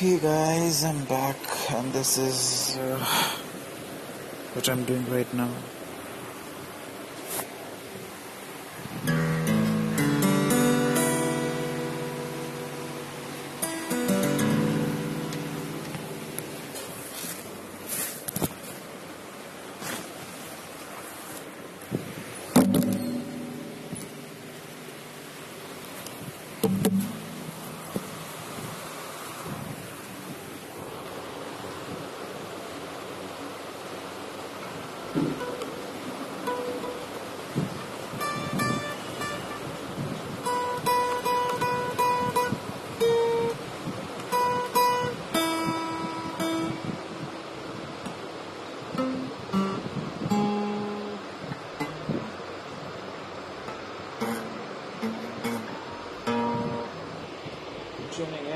Hey guys, I'm back, and this is uh, what I'm doing right now. situación en